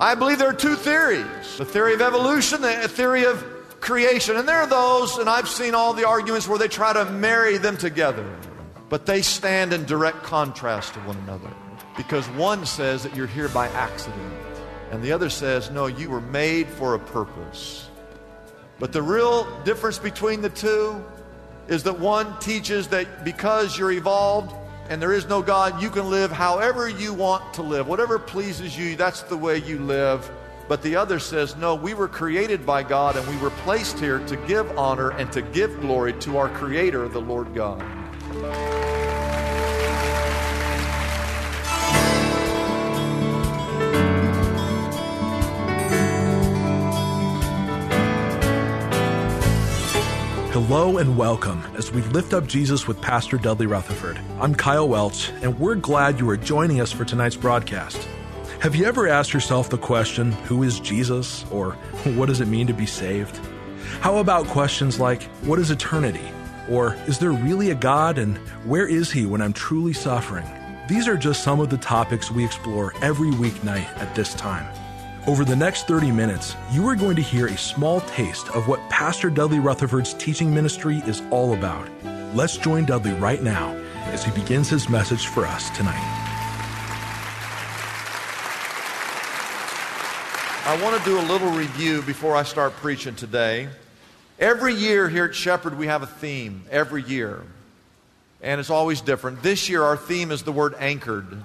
I believe there are two theories the theory of evolution, the theory of creation. And there are those, and I've seen all the arguments where they try to marry them together, but they stand in direct contrast to one another. Because one says that you're here by accident, and the other says, no, you were made for a purpose. But the real difference between the two is that one teaches that because you're evolved, and there is no God, you can live however you want to live. Whatever pleases you, that's the way you live. But the other says, no, we were created by God and we were placed here to give honor and to give glory to our Creator, the Lord God. Hello and welcome as we lift up Jesus with Pastor Dudley Rutherford. I'm Kyle Welch, and we're glad you are joining us for tonight's broadcast. Have you ever asked yourself the question, Who is Jesus? or What does it mean to be saved? How about questions like, What is eternity? or Is there really a God, and where is He when I'm truly suffering? These are just some of the topics we explore every weeknight at this time. Over the next 30 minutes, you are going to hear a small taste of what Pastor Dudley Rutherford's teaching ministry is all about. Let's join Dudley right now as he begins his message for us tonight. I want to do a little review before I start preaching today. Every year here at Shepherd, we have a theme, every year. And it's always different. This year, our theme is the word anchored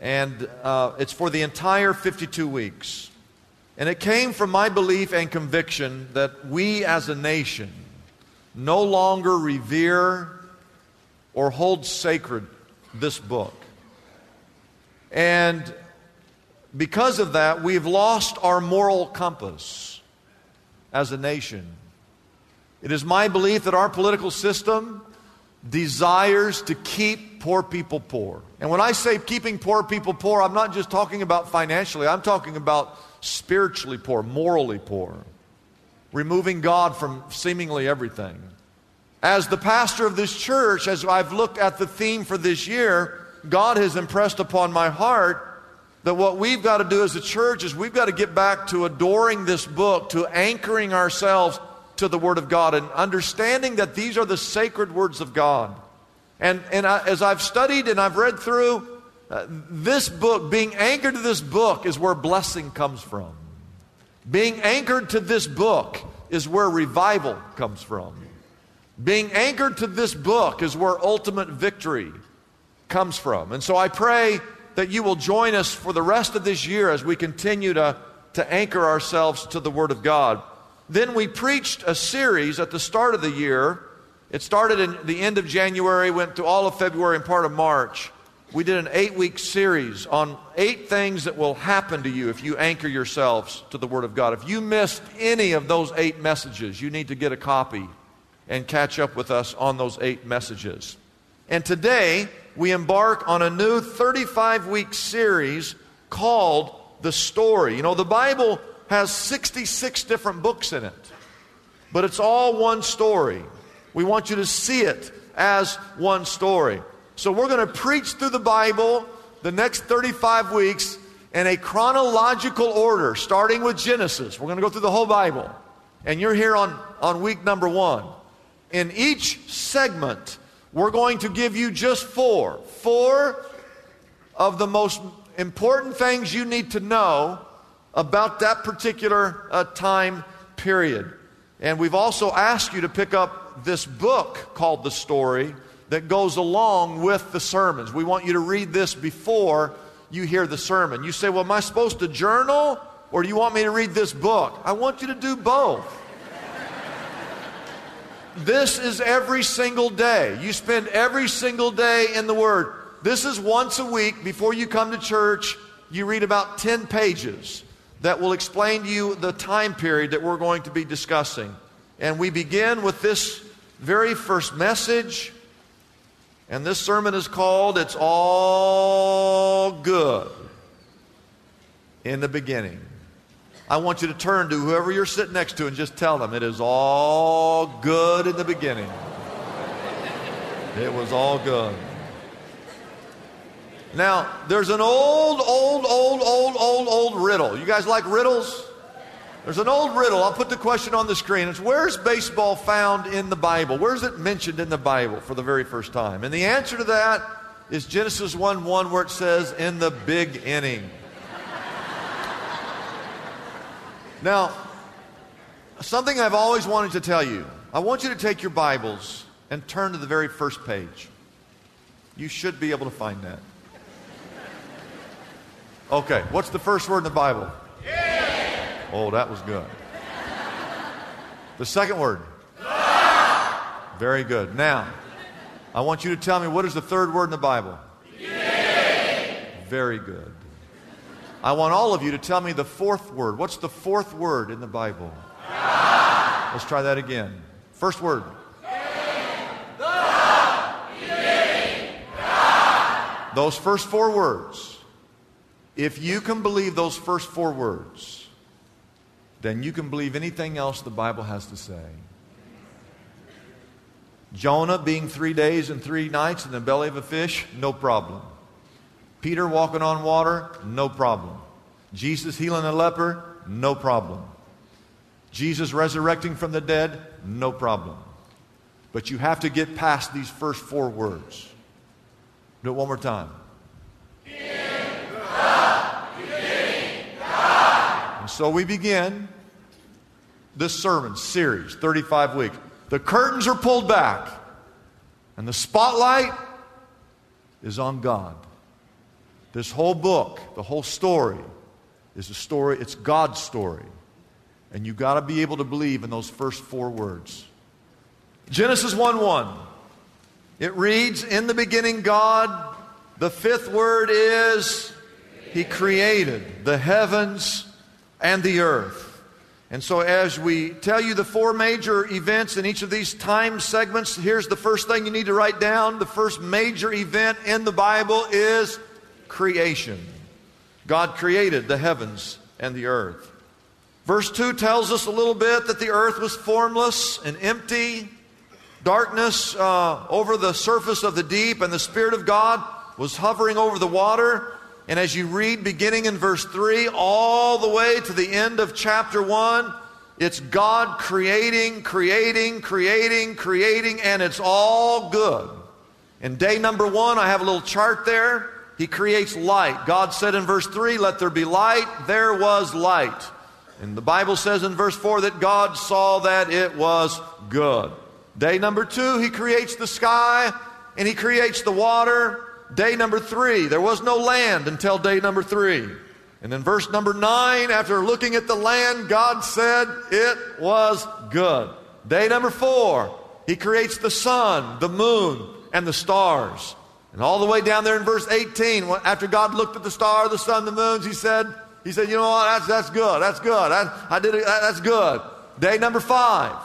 and uh, it's for the entire 52 weeks. And it came from my belief and conviction that we as a nation no longer revere or hold sacred this book. And because of that, we've lost our moral compass as a nation. It is my belief that our political system desires to keep poor people poor. And when I say keeping poor people poor, I'm not just talking about financially, I'm talking about spiritually poor, morally poor, removing God from seemingly everything. As the pastor of this church, as I've looked at the theme for this year, God has impressed upon my heart that what we've got to do as a church is we've got to get back to adoring this book, to anchoring ourselves to the Word of God and understanding that these are the sacred words of God. And, and I, as I've studied and I've read through uh, this book, being anchored to this book is where blessing comes from. Being anchored to this book is where revival comes from. Being anchored to this book is where ultimate victory comes from. And so I pray that you will join us for the rest of this year as we continue to, to anchor ourselves to the Word of God. Then we preached a series at the start of the year. It started in the end of January, went through all of February and part of March. We did an eight week series on eight things that will happen to you if you anchor yourselves to the Word of God. If you missed any of those eight messages, you need to get a copy and catch up with us on those eight messages. And today, we embark on a new 35 week series called The Story. You know, the Bible has 66 different books in it, but it's all one story. We want you to see it as one story. So we're going to preach through the Bible the next 35 weeks in a chronological order, starting with Genesis. We're going to go through the whole Bible. And you're here on, on week number one. In each segment, we're going to give you just four. Four of the most important things you need to know about that particular uh, time period. And we've also asked you to pick up this book called The Story that goes along with the sermons. We want you to read this before you hear the sermon. You say, Well, am I supposed to journal or do you want me to read this book? I want you to do both. this is every single day. You spend every single day in the Word. This is once a week before you come to church. You read about 10 pages that will explain to you the time period that we're going to be discussing. And we begin with this very first message. And this sermon is called It's All Good in the Beginning. I want you to turn to whoever you're sitting next to and just tell them it is all good in the beginning. It was all good. Now, there's an old, old, old, old, old, old riddle. You guys like riddles? There's an old riddle. I'll put the question on the screen. It's where's baseball found in the Bible? Where's it mentioned in the Bible for the very first time? And the answer to that is Genesis 1 1, where it says, in the big inning. Now, something I've always wanted to tell you. I want you to take your Bibles and turn to the very first page. You should be able to find that. Okay, what's the first word in the Bible? Yeah. Oh, that was good. The second word? Very good. Now, I want you to tell me what is the third word in the Bible? Yeah. Very good. I want all of you to tell me the fourth word. What's the fourth word in the Bible? God. Let's try that again. First word. Those first four words. If you can believe those first four words, then you can believe anything else the Bible has to say. Jonah being three days and three nights in the belly of a fish, no problem. Peter walking on water, no problem. Jesus healing a leper, no problem. Jesus resurrecting from the dead, no problem. But you have to get past these first four words. Do it one more time. And so we begin this sermon series, 35 weeks. The curtains are pulled back, and the spotlight is on God. This whole book, the whole story, is a story, it's God's story. And you've got to be able to believe in those first four words. Genesis 1 1. It reads, In the beginning, God, the fifth word is, He created the heavens and the earth. And so, as we tell you the four major events in each of these time segments, here's the first thing you need to write down. The first major event in the Bible is creation. God created the heavens and the earth. Verse 2 tells us a little bit that the earth was formless and empty, darkness uh, over the surface of the deep, and the Spirit of God was hovering over the water. And as you read, beginning in verse 3, all the way to the end of chapter 1, it's God creating, creating, creating, creating, and it's all good. In day number one, I have a little chart there. He creates light. God said in verse 3, Let there be light. There was light. And the Bible says in verse 4 that God saw that it was good. Day number two, He creates the sky and He creates the water. Day number three, there was no land until day number three. And then verse number nine, after looking at the land, God said it was good. Day number four, He creates the sun, the moon, and the stars. And all the way down there in verse 18, after God looked at the star, the sun, the moons, he said, he said, you know what, that's, that's good, that's good, I, I did it, that's good. Day number five,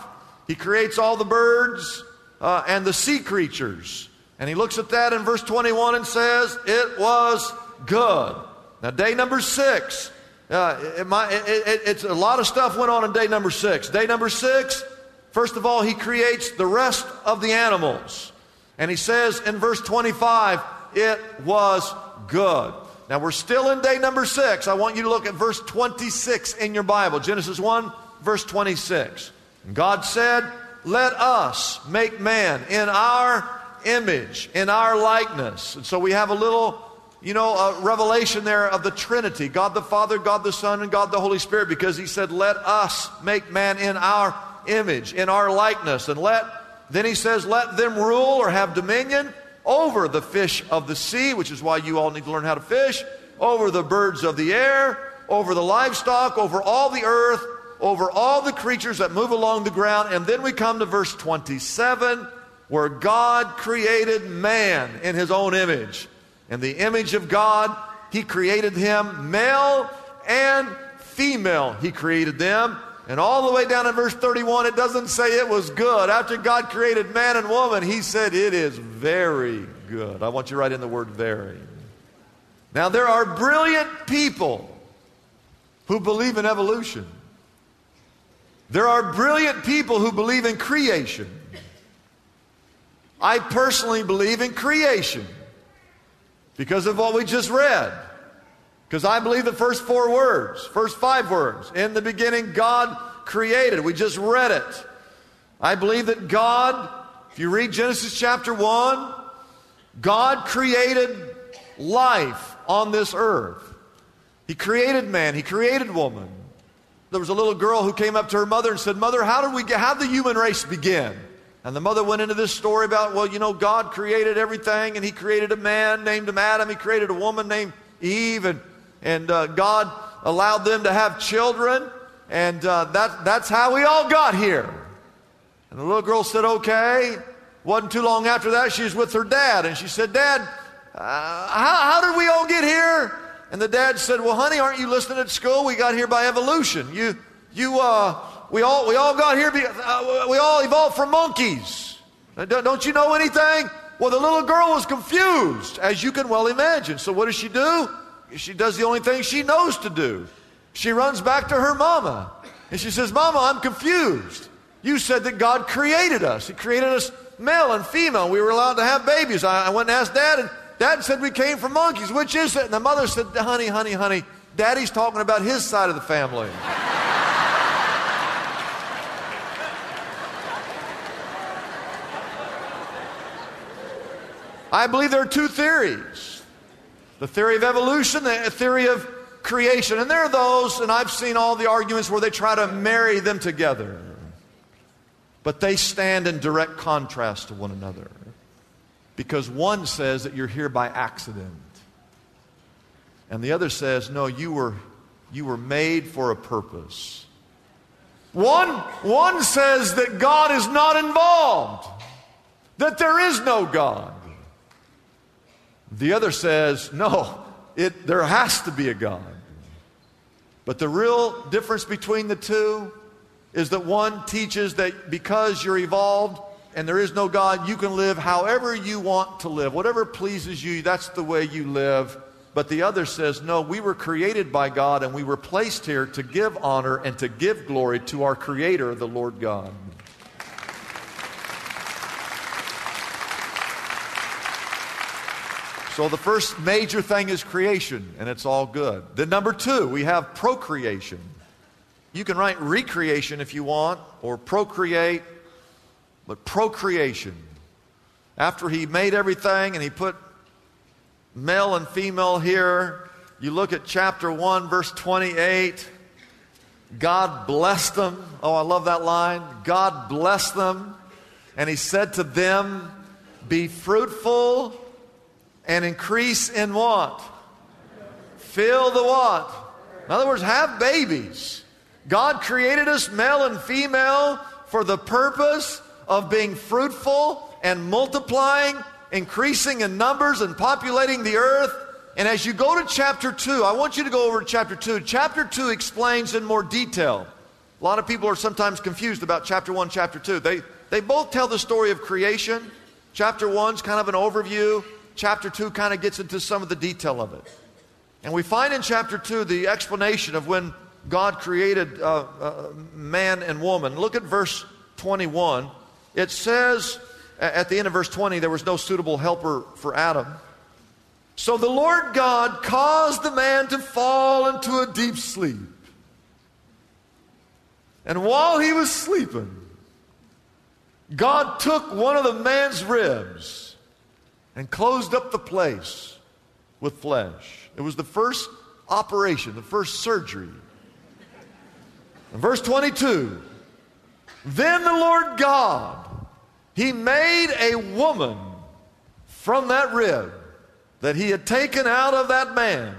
he creates all the birds uh, and the sea creatures. And he looks at that in verse 21 and says, it was good. Now, day number six, uh, it, it, it, it's a lot of stuff went on in day number six. Day number six, first of all, he creates the rest of the animals. And he says in verse 25, it was good. Now we're still in day number six. I want you to look at verse 26 in your Bible. Genesis 1, verse 26. And God said, Let us make man in our image, in our likeness. And so we have a little, you know, a revelation there of the Trinity God the Father, God the Son, and God the Holy Spirit, because He said, Let us make man in our image, in our likeness, and let then he says, Let them rule or have dominion over the fish of the sea, which is why you all need to learn how to fish, over the birds of the air, over the livestock, over all the earth, over all the creatures that move along the ground. And then we come to verse 27, where God created man in his own image. In the image of God, He created him, male and female, He created them. And all the way down in verse 31, it doesn't say it was good. After God created man and woman, He said it is very good. I want you to write in the word very. Now, there are brilliant people who believe in evolution. There are brilliant people who believe in creation. I personally believe in creation because of what we just read. Because I believe the first four words, first five words. In the beginning, God created. We just read it. I believe that God, if you read Genesis chapter 1, God created life on this earth. He created man, He created woman. There was a little girl who came up to her mother and said, Mother, how did we get, how did the human race begin? And the mother went into this story about, well, you know, God created everything, and He created a man named Adam. He created a woman named Eve, and, and uh, God allowed them to have children, and uh, that, that's how we all got here. And the little girl said, okay. Wasn't too long after that, she was with her dad, and she said, Dad, uh, how, how did we all get here? And the dad said, Well, honey, aren't you listening at school? We got here by evolution. You, you, uh, we all, we all got here, be, uh, we all evolved from monkeys. Uh, don't you know anything? Well, the little girl was confused, as you can well imagine. So what does she do? She does the only thing she knows to do. She runs back to her mama. And she says, Mama, I'm confused. You said that God created us. He created us male and female. We were allowed to have babies. I, I went and asked Dad, and Dad said we came from monkeys. Which is it? And the mother said, Honey, honey, honey, Daddy's talking about his side of the family. I believe there are two theories the theory of evolution, the theory of creation. And there are those, and I've seen all the arguments where they try to marry them together. But they stand in direct contrast to one another. Because one says that you're here by accident. And the other says, no, you were, you were made for a purpose. One, one says that God is not involved, that there is no God. The other says, no, it, there has to be a God. But the real difference between the two is that one teaches that because you're evolved and there is no God, you can live however you want to live. Whatever pleases you, that's the way you live. But the other says, no, we were created by God and we were placed here to give honor and to give glory to our Creator, the Lord God. So the first major thing is creation, and it's all good. Then, number two, we have procreation. You can write recreation if you want, or procreate, but procreation. After he made everything and he put male and female here, you look at chapter 1, verse 28. God blessed them. Oh, I love that line. God blessed them. And he said to them, Be fruitful and increase in what? Fill the what? In other words, have babies. God created us male and female for the purpose of being fruitful and multiplying, increasing in numbers and populating the earth. And as you go to chapter 2, I want you to go over to chapter 2. Chapter 2 explains in more detail. A lot of people are sometimes confused about chapter 1, chapter 2. They, they both tell the story of creation. Chapter 1 is kind of an overview, chapter 2 kind of gets into some of the detail of it. And we find in chapter 2 the explanation of when God created uh, uh, man and woman. Look at verse 21. It says at the end of verse 20, there was no suitable helper for Adam. So the Lord God caused the man to fall into a deep sleep. And while he was sleeping, God took one of the man's ribs and closed up the place with flesh. It was the first operation, the first surgery. In verse 22, then the Lord God he made a woman from that rib that he had taken out of that man.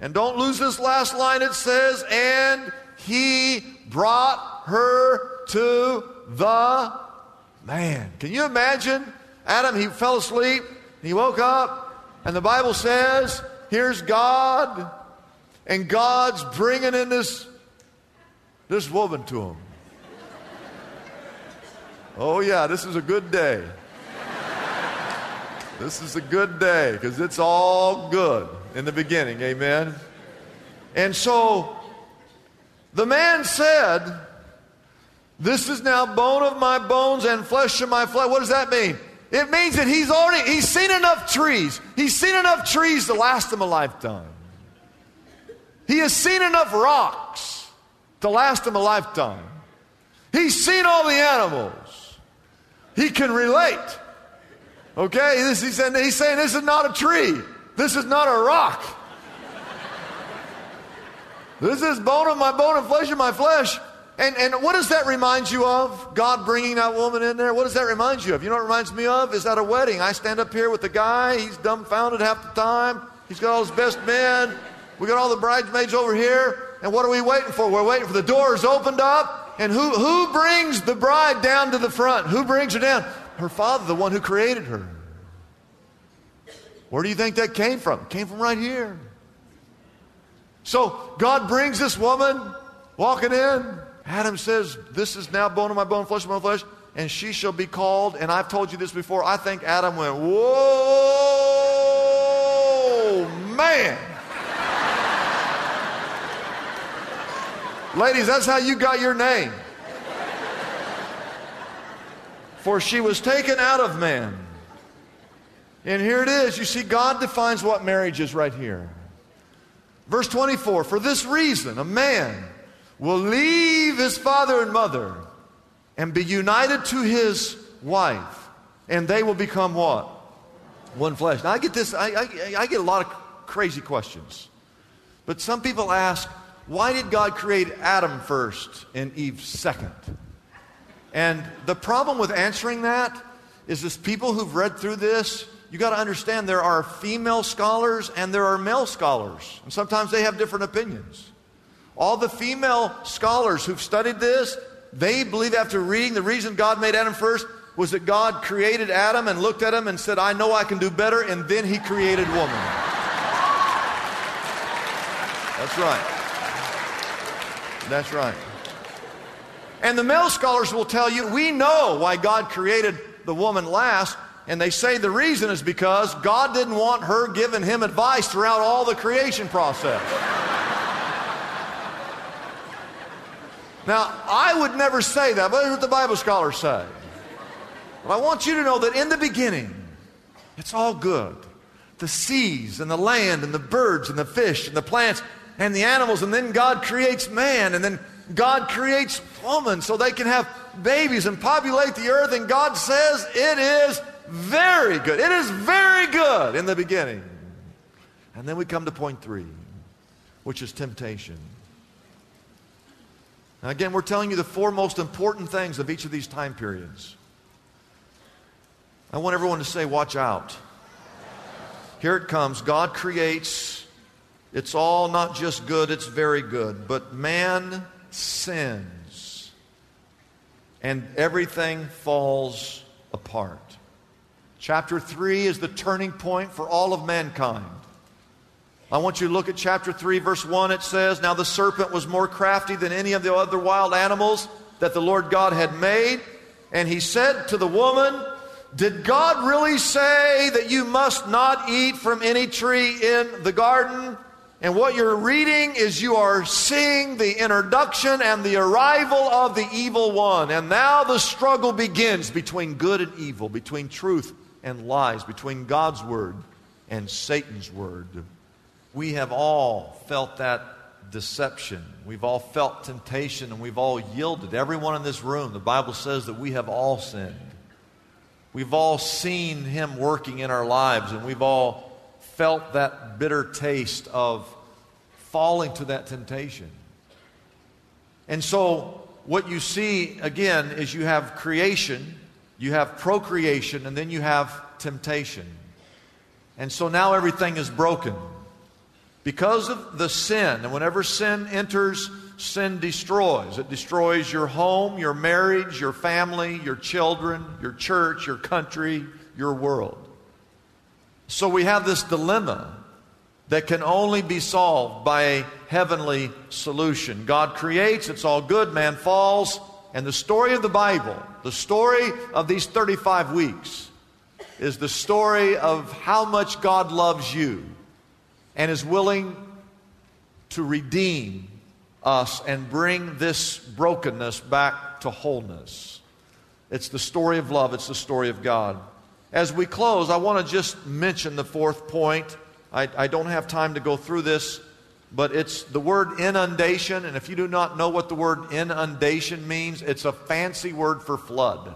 And don't lose this last line. It says, and he brought her to the man. Can you imagine? Adam, he fell asleep. He woke up And the Bible says, here's God, and God's bringing in this, this woman to him. Oh, yeah, this is a good day. This is a good day because it's all good in the beginning. Amen. And so the man said, This is now bone of my bones and flesh of my flesh. What does that mean? It means that he's already he's seen enough trees. He's seen enough trees to last him a lifetime. He has seen enough rocks to last him a lifetime. He's seen all the animals. He can relate. Okay? This, he's, saying, he's saying this is not a tree. This is not a rock. This is bone of my bone and flesh of my flesh. And, and what does that remind you of? God bringing that woman in there? What does that remind you of? You know what it reminds me of? Is at a wedding. I stand up here with the guy. He's dumbfounded half the time. He's got all his best men. We got all the bridesmaids over here. And what are we waiting for? We're waiting for the doors opened up. And who, who brings the bride down to the front? Who brings her down? Her father, the one who created her. Where do you think that came from? It came from right here. So God brings this woman walking in. Adam says, This is now bone of my bone, flesh of my flesh, and she shall be called. And I've told you this before. I think Adam went, Whoa, man. Ladies, that's how you got your name. For she was taken out of man. And here it is. You see, God defines what marriage is right here. Verse 24 For this reason, a man will leave his father and mother and be united to his wife, and they will become what? One flesh. Now, I get this, I, I, I get a lot of crazy questions. But some people ask, why did God create Adam first and Eve second? And the problem with answering that is this people who've read through this, you got to understand there are female scholars and there are male scholars. And sometimes they have different opinions. All the female scholars who've studied this, they believe after reading the reason God made Adam first was that God created Adam and looked at him and said, I know I can do better, and then he created woman. That's right. That's right. And the male scholars will tell you, we know why God created the woman last, and they say the reason is because God didn't want her giving him advice throughout all the creation process. Now, I would never say that, but that's what the Bible scholars say. But I want you to know that in the beginning, it's all good. The seas and the land and the birds and the fish and the plants and the animals, and then God creates man, and then God creates woman so they can have babies and populate the earth, and God says it is very good. It is very good in the beginning. And then we come to point three, which is temptation. Now, again, we're telling you the four most important things of each of these time periods. I want everyone to say, watch out. Here it comes. God creates. It's all not just good, it's very good. But man sins. And everything falls apart. Chapter 3 is the turning point for all of mankind. I want you to look at chapter 3, verse 1. It says, Now the serpent was more crafty than any of the other wild animals that the Lord God had made. And he said to the woman, Did God really say that you must not eat from any tree in the garden? And what you're reading is you are seeing the introduction and the arrival of the evil one. And now the struggle begins between good and evil, between truth and lies, between God's word and Satan's word. We have all felt that deception. We've all felt temptation and we've all yielded. Everyone in this room, the Bible says that we have all sinned. We've all seen Him working in our lives and we've all felt that bitter taste of falling to that temptation. And so, what you see again is you have creation you have procreation, and then you have temptation. And so now everything is broken. Because of the sin, and whenever sin enters, sin destroys. It destroys your home, your marriage, your family, your children, your church, your country, your world. So we have this dilemma that can only be solved by a heavenly solution. God creates, it's all good, man falls, and the story of the Bible, the story of these 35 weeks, is the story of how much God loves you and is willing to redeem us and bring this brokenness back to wholeness. It's the story of love, it's the story of God. As we close, I want to just mention the fourth point. I, I, don't have time to go through this, but it's the word inundation. And if you do not know what the word inundation means, it's a fancy word for flood.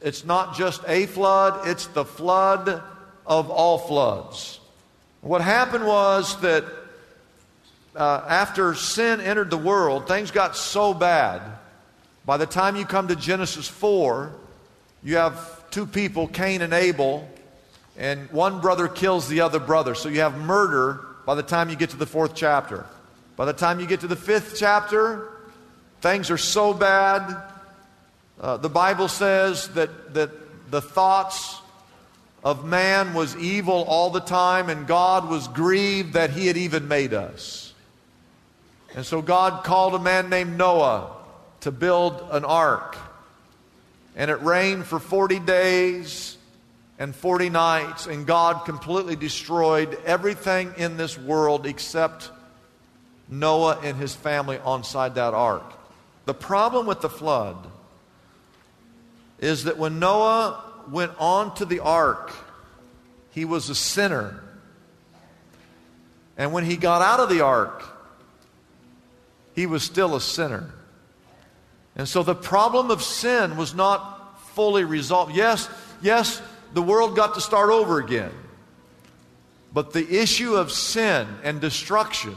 It's not just a flood, it's the flood of all floods. What happened was that uh, after sin entered the world, things got so bad. By the time you come to Genesis 4, you have two people, Cain and Abel, and one brother kills the other brother. So you have murder by the time you get to the fourth chapter. By the time you get to the fifth chapter, things are so bad. Uh, the Bible says that, that the thoughts of man was evil all the time, and God was grieved that he had even made us. And so God called a man named Noah to build an ark. And it rained for 40 days and 40 nights, and God completely destroyed everything in this world except Noah and his family on side that ark. The problem with the flood is that when Noah went on to the ark, he was a sinner. And when he got out of the ark, he was still a sinner. And so the problem of sin was not fully resolved. Yes, yes, the world got to start over again. But the issue of sin and destruction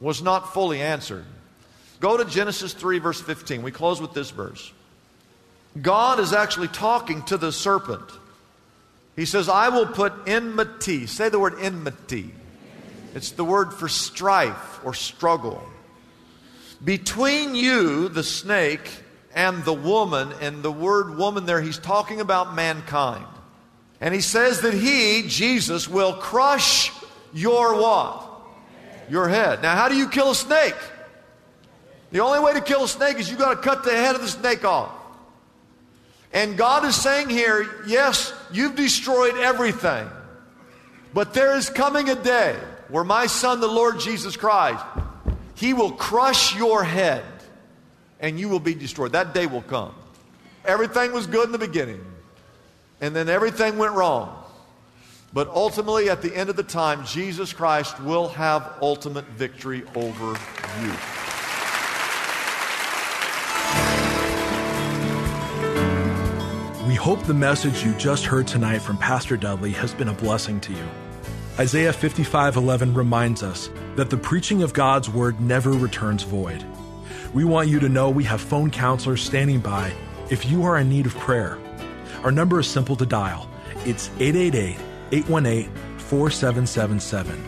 was not fully answered. Go to Genesis 3, verse 15. We close with this verse. God is actually talking to the serpent. He says, I will put enmity. Say the word enmity. It's the word for strife or struggle between you, the snake, and the woman, and the word woman there, he's talking about mankind. And he says that he, Jesus, will crush your what? Your head. Now, how do you kill a snake? The only way to kill a snake is you got to cut the head of the snake off. And God is saying here, yes, you've destroyed everything. But there is coming a day where my son, the Lord Jesus Christ, he will crush your head and you will be destroyed. That day will come. Everything was good in the beginning, and then everything went wrong. But ultimately, at the end of the time, Jesus Christ will have ultimate victory over you. We hope the message you just heard tonight from Pastor Dudley has been a blessing to you. Isaiah 55:11 reminds us that the preaching of God's word never returns void. We want you to know we have phone counselors standing by if you are in need of prayer. Our number is simple to dial. It's 888-818-4777.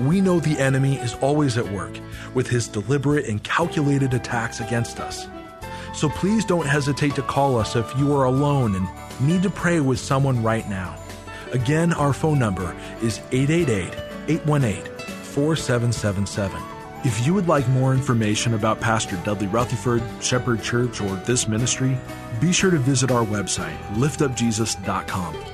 We know the enemy is always at work with his deliberate and calculated attacks against us. So please don't hesitate to call us if you are alone and need to pray with someone right now. Again, our phone number is 888 818 4777. If you would like more information about Pastor Dudley Rutherford, Shepherd Church, or this ministry, be sure to visit our website, liftupjesus.com.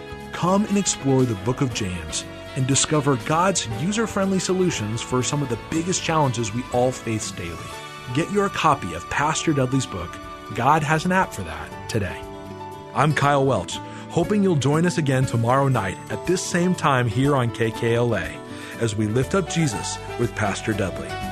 Come and explore the book of James and discover God's user friendly solutions for some of the biggest challenges we all face daily. Get your copy of Pastor Dudley's book, God Has an App for That, today. I'm Kyle Welch, hoping you'll join us again tomorrow night at this same time here on KKLA as we lift up Jesus with Pastor Dudley.